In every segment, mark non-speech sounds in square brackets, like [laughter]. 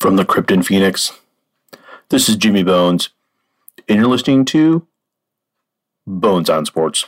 from the Crypt in Phoenix. This is Jimmy Bones, and you're listening to Bones on Sports.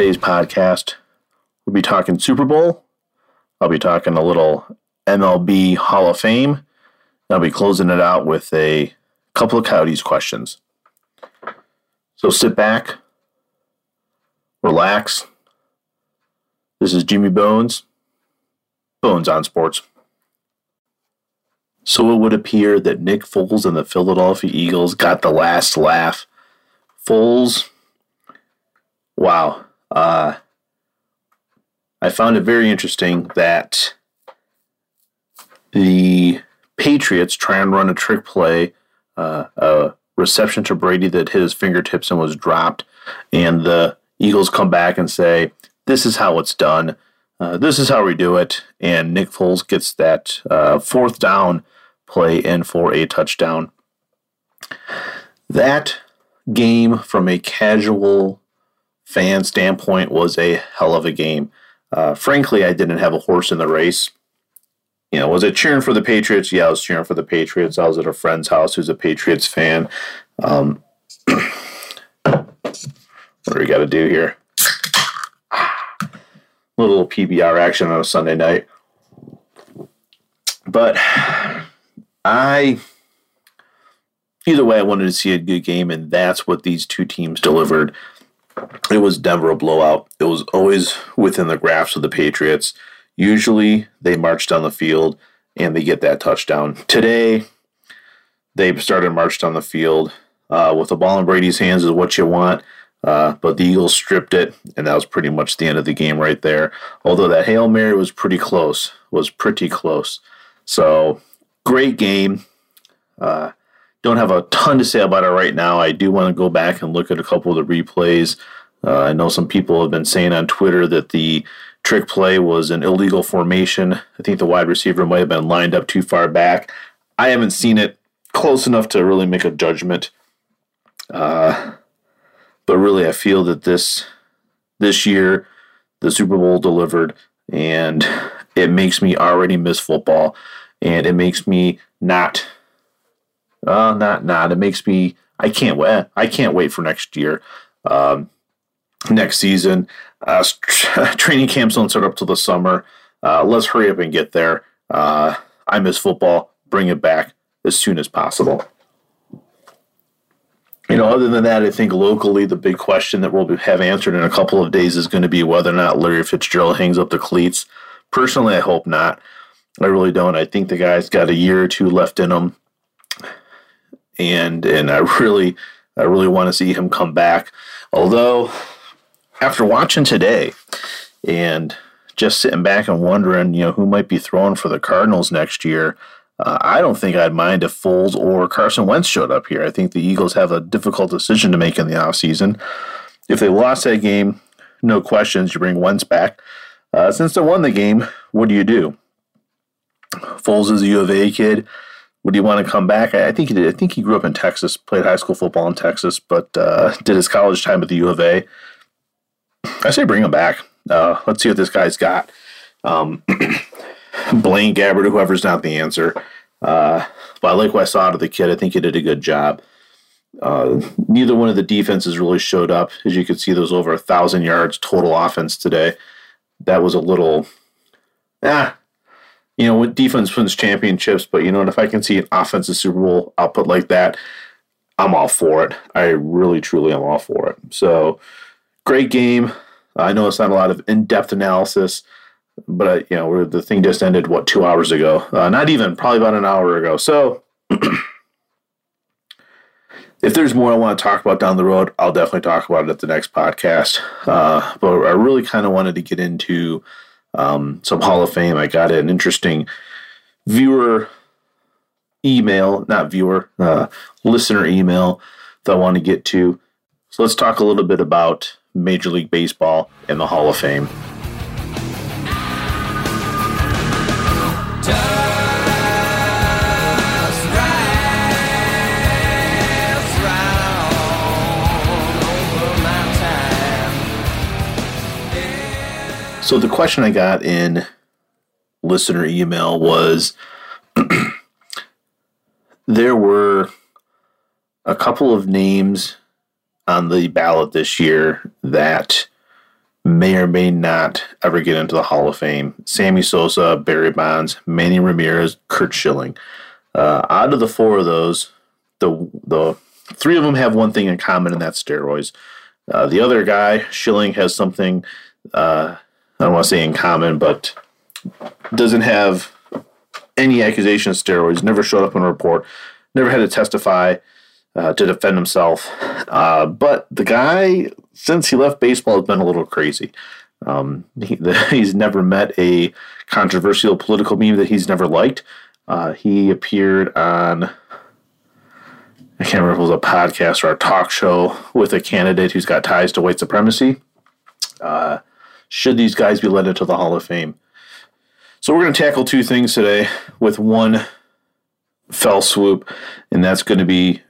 Today's podcast, we'll be talking Super Bowl. I'll be talking a little MLB Hall of Fame. And I'll be closing it out with a couple of Coyotes questions. So sit back, relax. This is Jimmy Bones, Bones on Sports. So it would appear that Nick Foles and the Philadelphia Eagles got the last laugh. Foles, wow. Uh, I found it very interesting that the Patriots try and run a trick play, uh, a reception to Brady that hit his fingertips and was dropped, and the Eagles come back and say, "This is how it's done. Uh, this is how we do it." And Nick Foles gets that uh, fourth down play in for a touchdown. That game, from a casual fan standpoint, was a hell of a game. Uh, frankly, I didn't have a horse in the race. You know, was it cheering for the Patriots? Yeah, I was cheering for the Patriots. I was at a friend's house who's a Patriots fan. Um, [clears throat] what do we got to do here? [sighs] Little PBR action on a Sunday night. But I, either way, I wanted to see a good game, and that's what these two teams delivered. It was Denver a blowout. It was always within the grasp of the Patriots. Usually they march down the field and they get that touchdown. Today, they started march down the field uh, with the ball in Brady's hands is what you want. Uh, but the Eagles stripped it, and that was pretty much the end of the game right there. Although that Hail Mary was pretty close, was pretty close. So great game. Uh, don't have a ton to say about it right now. I do want to go back and look at a couple of the replays. Uh, I know some people have been saying on Twitter that the trick play was an illegal formation. I think the wide receiver might have been lined up too far back. I haven't seen it close enough to really make a judgment. Uh, but really, I feel that this this year the Super Bowl delivered, and it makes me already miss football, and it makes me not uh, not not. It makes me. I can't wait. I can't wait for next year. Um, next season. Uh, [laughs] training camps don't start up till the summer. Uh, let's hurry up and get there. Uh, I miss football. Bring it back as soon as possible. You know, other than that, I think locally the big question that we'll have answered in a couple of days is going to be whether or not Larry Fitzgerald hangs up the cleats. Personally, I hope not. I really don't. I think the guy's got a year or two left in him and and I really I really want to see him come back. Although after watching today and just sitting back and wondering, you know, who might be throwing for the Cardinals next year, uh, I don't think I'd mind if Foles or Carson Wentz showed up here. I think the Eagles have a difficult decision to make in the offseason. If they lost that game, no questions, you bring Wentz back. Uh, since they won the game, what do you do? Foles is a U of A kid would he want to come back? I, think he did. I think he grew up in Texas, played high school football in Texas, but uh, did his college time at the U of A. I say bring him back. Uh, let's see what this guy's got. Um, [clears throat] Blaine Gabbert, whoever's not the answer. Uh, but I like what I saw out of the kid. I think he did a good job. Uh, neither one of the defenses really showed up. As you can see, there was over a thousand yards total offense today. That was a little, ah, you know, with defense wins championships, but you know, if I can see an offensive Super Bowl output like that, I'm all for it. I really, truly am all for it. So, great game. I know it's not a lot of in-depth analysis, but uh, you know, the thing just ended what two hours ago? Uh, not even, probably about an hour ago. So, [clears throat] if there's more I want to talk about down the road, I'll definitely talk about it at the next podcast. Uh, but I really kind of wanted to get into um, some Hall of Fame. I got an interesting viewer email, not viewer, uh, listener email that I want to get to. So let's talk a little bit about Major League Baseball and the Hall of Fame. So the question I got in listener email was [clears throat] there were a couple of names on the ballot this year that may or may not ever get into the Hall of Fame. Sammy Sosa, Barry Bonds, Manny Ramirez, Curt Schilling. Uh, out of the four of those, the the three of them have one thing in common, and that's steroids. Uh, the other guy, Schilling, has something uh, I don't want to say in common, but doesn't have any accusation of steroids. Never showed up in a report. Never had to testify uh, to defend himself. Uh, but the guy, since he left baseball, has been a little crazy. Um, he, the, [laughs] he's never met a controversial political meme that he's never liked. Uh, he appeared on, I can't remember if it was a podcast or a talk show with a candidate who's got ties to white supremacy. Uh, should these guys be led into the Hall of Fame? So we're going to tackle two things today with one fell swoop, and that's going to be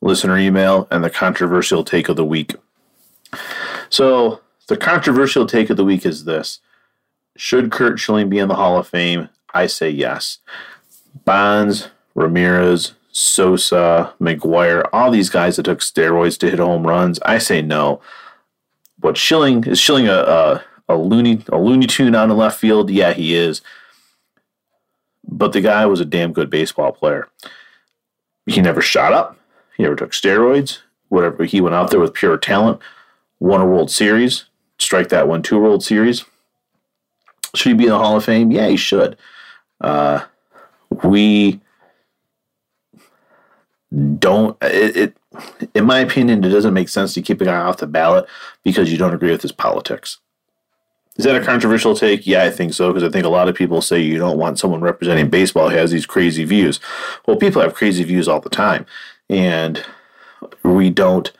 listener email and the controversial take of the week. So the controversial take of the week is this: Should Curt Schilling be in the Hall of Fame? I say yes. Bonds, Ramirez, Sosa, McGwire, all these guys that took steroids to hit home runs, I say no what Schilling is Schilling a, a a loony a looney tune on the left field? Yeah, he is. But the guy was a damn good baseball player. He never shot up. He never took steroids. Whatever he went out there with pure talent, won a World Series. Strike that one, two World Series. Should he be in the Hall of Fame? Yeah, he should. Uh, we don't. It, it in my opinion, it doesn't make sense to keep a guy off the ballot because you don't agree with his politics. Is that a controversial take? Yeah, I think so, because I think a lot of people say you don't want someone representing baseball who has these crazy views. Well, people have crazy views all the time, and we don't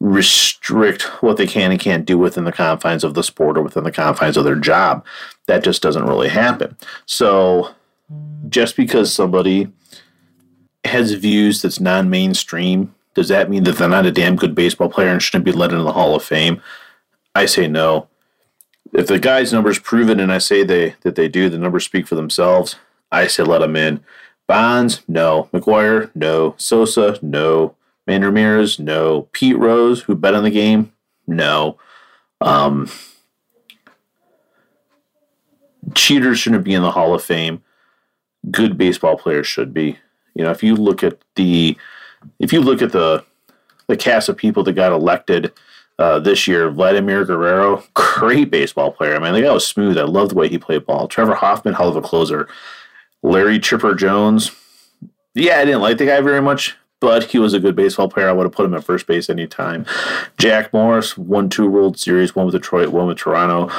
restrict what they can and can't do within the confines of the sport or within the confines of their job. That just doesn't really happen. So, just because somebody has views that's non mainstream does that mean that they're not a damn good baseball player and shouldn't be let into the Hall of Fame? I say no. If the guy's numbers prove it, and I say they that they do, the numbers speak for themselves. I say let him in. Bonds, no. McGwire, no. Sosa, no. Man Ramirez, no. Pete Rose, who bet on the game, no. Um, cheaters shouldn't be in the Hall of Fame. Good baseball players should be. You know, if you look at the if you look at the the cast of people that got elected uh, this year, Vladimir Guerrero, [laughs] great baseball player. I mean, the guy was smooth. I love the way he played ball. Trevor Hoffman, hell of a closer. Larry Chipper Jones, yeah, I didn't like the guy very much, but he was a good baseball player. I would have put him at first base anytime. Jack Morris won two World Series, one with Detroit, one with Toronto.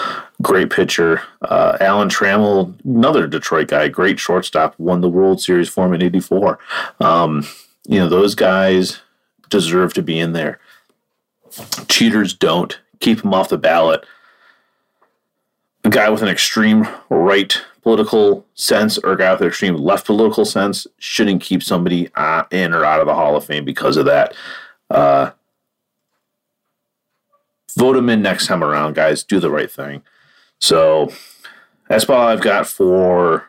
Great pitcher. Uh, Alan Trammell, another Detroit guy, great shortstop, won the World Series for him in '84. Um, you know, those guys deserve to be in there. Cheaters don't. Keep them off the ballot. A guy with an extreme right political sense or a guy with an extreme left political sense shouldn't keep somebody uh, in or out of the Hall of Fame because of that. Uh, vote them in next time around, guys. Do the right thing. So that's all I've got for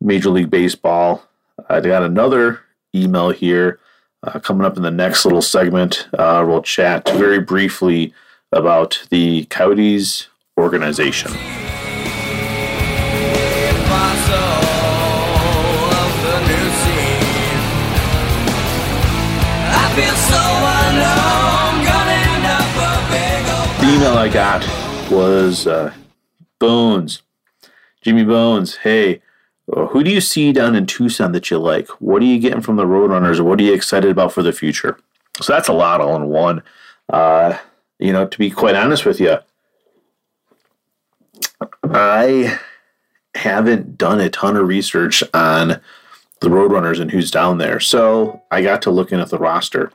Major League Baseball. I got another email here. Uh, coming up in the next little segment, uh, we'll chat very briefly about the Coyotes organization. The email I got was uh, Bones, Jimmy Bones. Hey, who do you see down in Tucson that you like? What are you getting from the Roadrunners? What are you excited about for the future? So that's a lot all in one. Uh, you know, to be quite honest with you, I haven't done a ton of research on the Roadrunners and who's down there. So I got to looking at the roster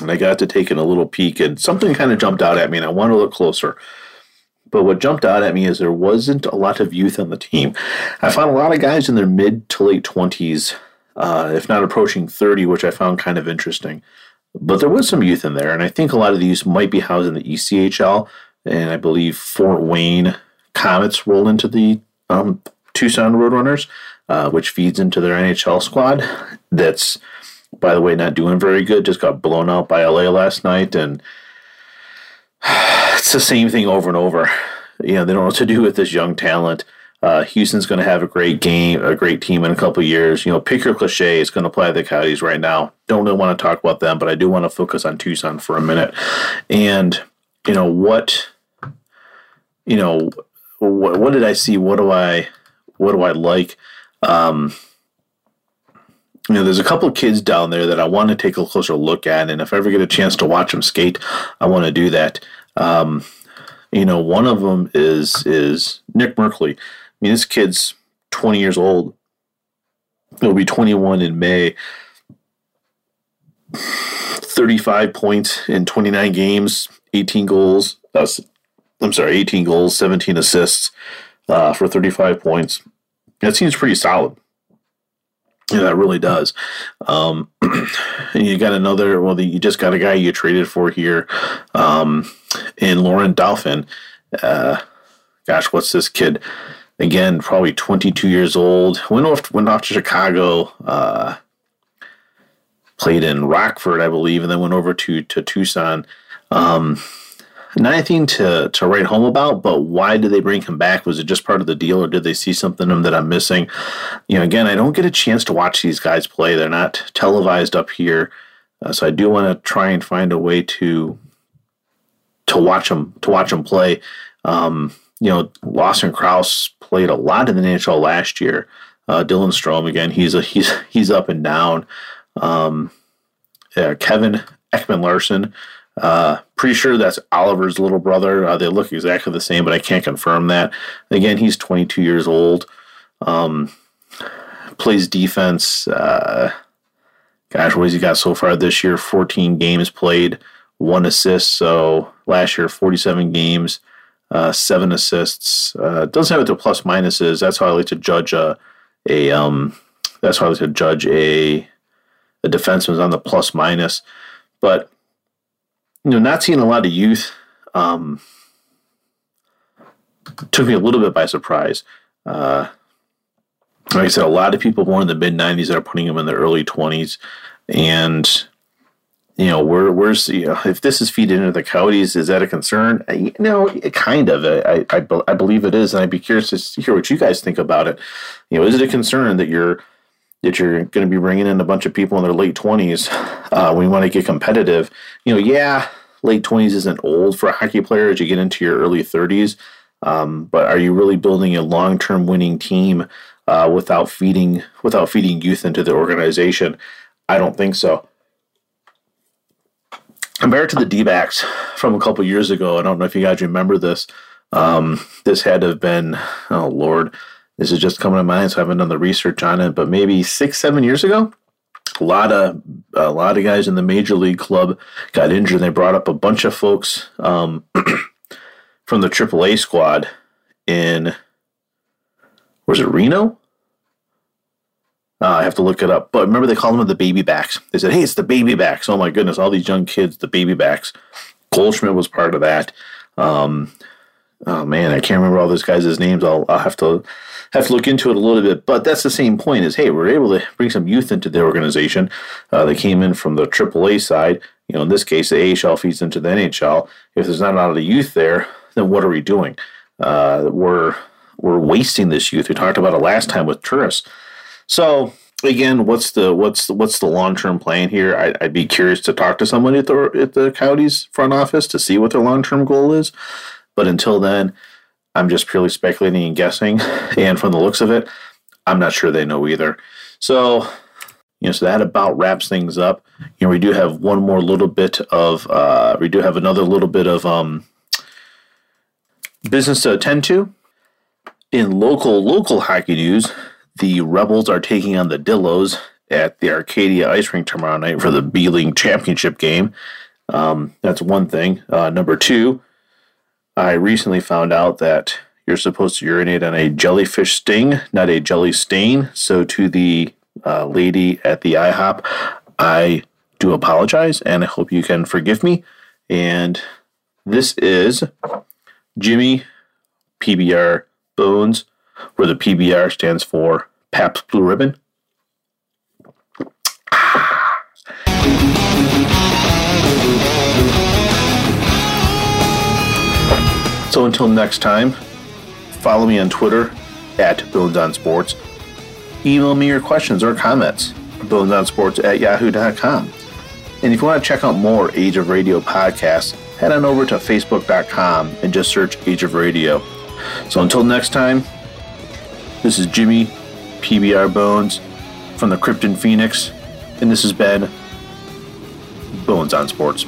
and I got to taking a little peek and something kind of jumped out at me and I want to look closer. But what jumped out at me is there wasn't a lot of youth on the team. I found a lot of guys in their mid to late 20s, uh, if not approaching 30, which I found kind of interesting. But there was some youth in there, and I think a lot of these might be housed in the ECHL. And I believe Fort Wayne Komets roll into the um, Tucson Roadrunners, uh, which feeds into their NHL squad. That's, by the way, not doing very good. Just got blown out by LA last night, and [sighs] it's the same thing over and over. You know, they don't know what to do with this young talent. Uh, Houston's going to have a great game, a great team in a couple years. You know, pick your cliche. It's going to play the Coyotes right now. Don't really want to talk about them, but I do want to focus on Tucson for a minute. And you know what? You know what, what did I see? What do I what do I like? Um, you know, there's a couple of kids down there that I want to take a closer look at, and if I ever get a chance to watch them skate, I want to do that. Um, you know, one of them is is Nick Merkley. I mean, this kid's 20 years old. He'll be 21 in May. 35 points in 29 games, 18 goals. Uh, I'm sorry, 18 goals, 17 assists uh, for 35 points. That seems pretty solid. Yeah, that really does. Um, [clears throat] you got another. Well, the, you just got a guy you traded for here, um, in Laurent Dauphin. Uh, gosh, what's this kid? Again, probably 22 years old. Went off went off to Chicago. Uh, played in Rockford, I believe, and then went over to to Tucson. Um, nothing to to write home about, but why did they bring him back? Was it just part of the deal, or did they see something in him that I'm missing? You know, again, I don't get a chance to watch these guys play. They're not televised up here, uh, so I do want to try and find a way to to watch them to watch them play. Um, you know, Lawson Crouse played a lot in the NHL last year. Uh, Dylan Strome again, he's a he's [laughs] he's up and down. Um, yeah, Kevin Ekman Larsson uh, pretty sure that's Oliver's little brother. Uh, they look exactly the same, but I can't confirm that. Again, he's 22 years old. Um, plays defense. Uh, gosh, what has he got so far this year? 14 games played, one assist. So last year, 47 games, uh, seven assists. Uh, doesn't have what the plus minuses. That's how I like to judge a, a um, that's how I like to judge a a defenseman on the plus minus. But you know, not seeing a lot of youth um, took me a little bit by surprise. Uh, like I said, a lot of people born in the mid '90s that are putting them in the early 20s, and you know, where where's you know, if this is feeding into the coyotes, is that a concern? You know, kind of. I, I I believe it is, and I'd be curious to hear what you guys think about it. You know, is it a concern that you're that you're going to be bringing in a bunch of people in their late 20s uh, when you want to get competitive. You know, yeah, late 20s isn't old for a hockey player as you get into your early 30s. Um, but are you really building a long-term winning team uh, without feeding without feeding youth into the organization? I don't think so. Compared to the D-backs from a couple years ago, I don't know if you guys remember this. Um, this had to have been, oh Lord, this is just coming to mind, so I haven't done the research on it, but maybe six, seven years ago, a lot of a lot of guys in the major league club got injured. They brought up a bunch of folks um, [clears throat] from the AAA squad in was it Reno? Uh, I have to look it up. But remember, they called them the baby backs. They said, "Hey, it's the baby backs." Oh my goodness, all these young kids, the baby backs. Goldschmidt was part of that. Um, oh man, I can't remember all those guys' names. I'll, I'll have to have to look into it a little bit. But that's the same point: is hey, we're able to bring some youth into the organization. Uh, they came in from the AAA side. You know, in this case, the AHL feeds into the NHL. If there's not a lot of the youth there, then what are we doing? Uh, we're we're wasting this youth. We talked about it last time with tourists. So again, what's the what's the, what's the long term plan here? I, would be curious to talk to somebody at the at the Coyotes front office to see what their long term goal is. But until then, I'm just purely speculating and guessing. [laughs] And from the looks of it, I'm not sure they know either. So, you know, so that about wraps things up. You know, we do have one more little bit of, uh, we do have another little bit of um, business to attend to. In local local hockey news, the Rebels are taking on the Dillos at the Arcadia Ice Rink tomorrow night for the B League Championship game. Um, that's one thing. Uh, number two, I recently found out that you're supposed to urinate on a jellyfish sting, not a jelly stain. So, to the uh, lady at the IHOP, I do apologize and I hope you can forgive me. And this is Jimmy PBR Bones, where the PBR stands for Pabst Blue Ribbon. Ah! So until next time, follow me on Twitter at on Sports. Email me your questions or comments, bonesonsports at yahoo.com. And if you want to check out more Age of Radio podcasts, head on over to facebook.com and just search Age of Radio. So until next time, this is Jimmy, PBR Bones, from the Crypt in Phoenix, and this has been Bones on Sports.